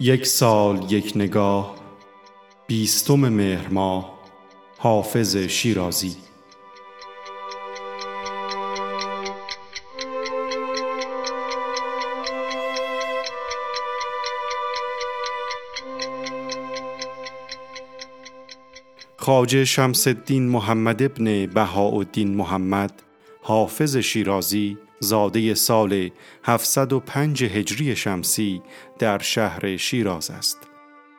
یک سال یک نگاه. بیستم مهر ماه حافظ شیرازی. خواجه شمس الدین محمد ابن بهاءالدین محمد حافظ شیرازی زاده سال 705 هجری شمسی در شهر شیراز است.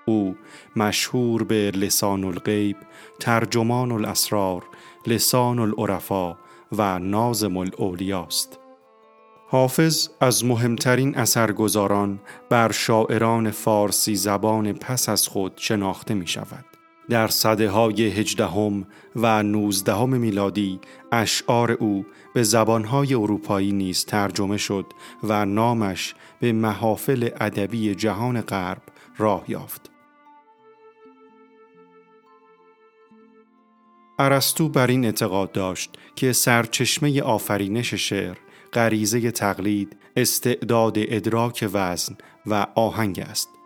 او مشهور به لسان الغیب، ترجمان الاسرار، لسان العرفا و نازم الاولیاست. حافظ از مهمترین اثرگذاران بر شاعران فارسی زبان پس از خود شناخته می شود. در صده های هجدهم و نوزدهم میلادی اشعار او به زبانهای اروپایی نیز ترجمه شد و نامش به محافل ادبی جهان غرب راه یافت. ارسطو بر این اعتقاد داشت که سرچشمه آفرینش شعر غریزه تقلید، استعداد ادراک وزن و آهنگ است.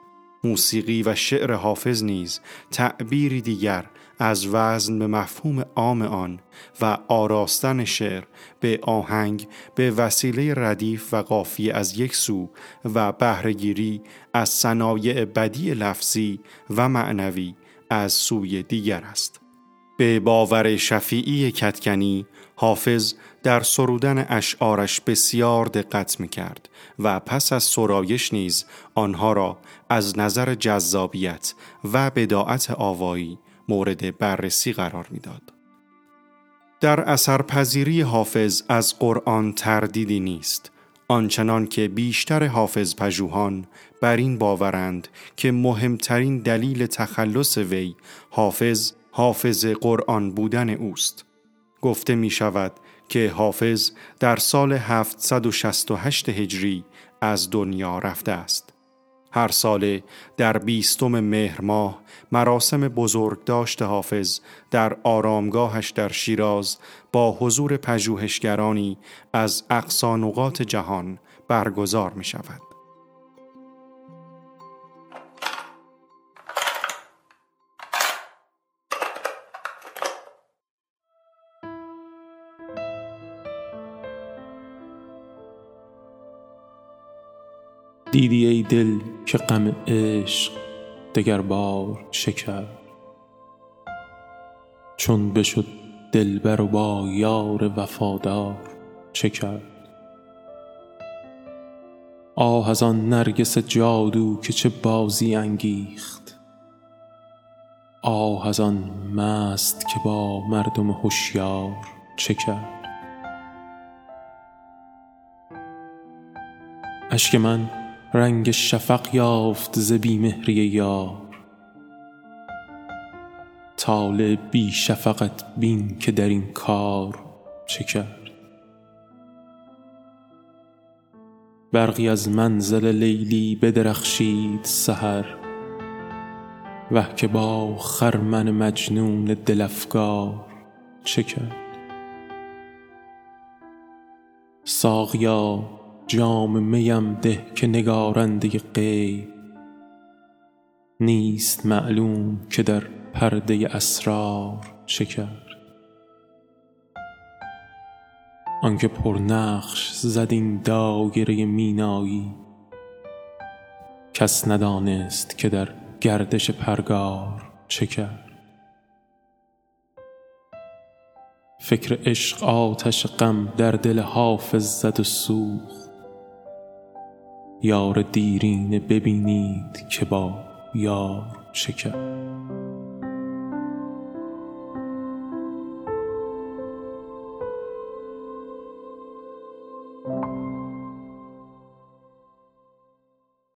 موسیقی و شعر حافظ نیز تعبیری دیگر از وزن به مفهوم عام آن و آراستن شعر به آهنگ به وسیله ردیف و قافی از یک سو و بهرهگیری از صنایع بدی لفظی و معنوی از سوی دیگر است. به باور شفیعی کتکنی حافظ در سرودن اشعارش بسیار دقت می کرد و پس از سرایش نیز آنها را از نظر جذابیت و بداعت آوایی مورد بررسی قرار می‌داد. در اثرپذیری حافظ از قرآن تردیدی نیست آنچنان که بیشتر حافظ پژوهان بر این باورند که مهمترین دلیل تخلص وی حافظ حافظ قرآن بودن اوست گفته می شود که حافظ در سال 768 هجری از دنیا رفته است. هر ساله در بیستم مهر ماه مراسم بزرگ داشت حافظ در آرامگاهش در شیراز با حضور پژوهشگرانی از اقصانقات جهان برگزار می شود. دیدی ای دل که غم عشق دگر بار شکر. چون بشد دلبر و با یار وفادار چه آه از آن نرگس جادو که چه بازی انگیخت. آه از آن مست که با مردم هوشیار چه کرد اشک من رنگ شفق یافت ز بیمهری یار. طالع بی شفقت بین که در این کار چه کرد. برقی از منزل لیلی بدرخشید سحر. وه که با خرمن مجنون دلفگار چه کرد؟ ساقیا جام میم ده که نگارنده غیب. نیست معلوم که در پرده اسرار چه کرد آنکه پرنقش زد این دایره مینایی کس ندانست که در گردش پرگار چه کرد فکر عشق آتش غم در دل حافظ زد و سوخت. یار دیرینه ببینید که با یار چه کرد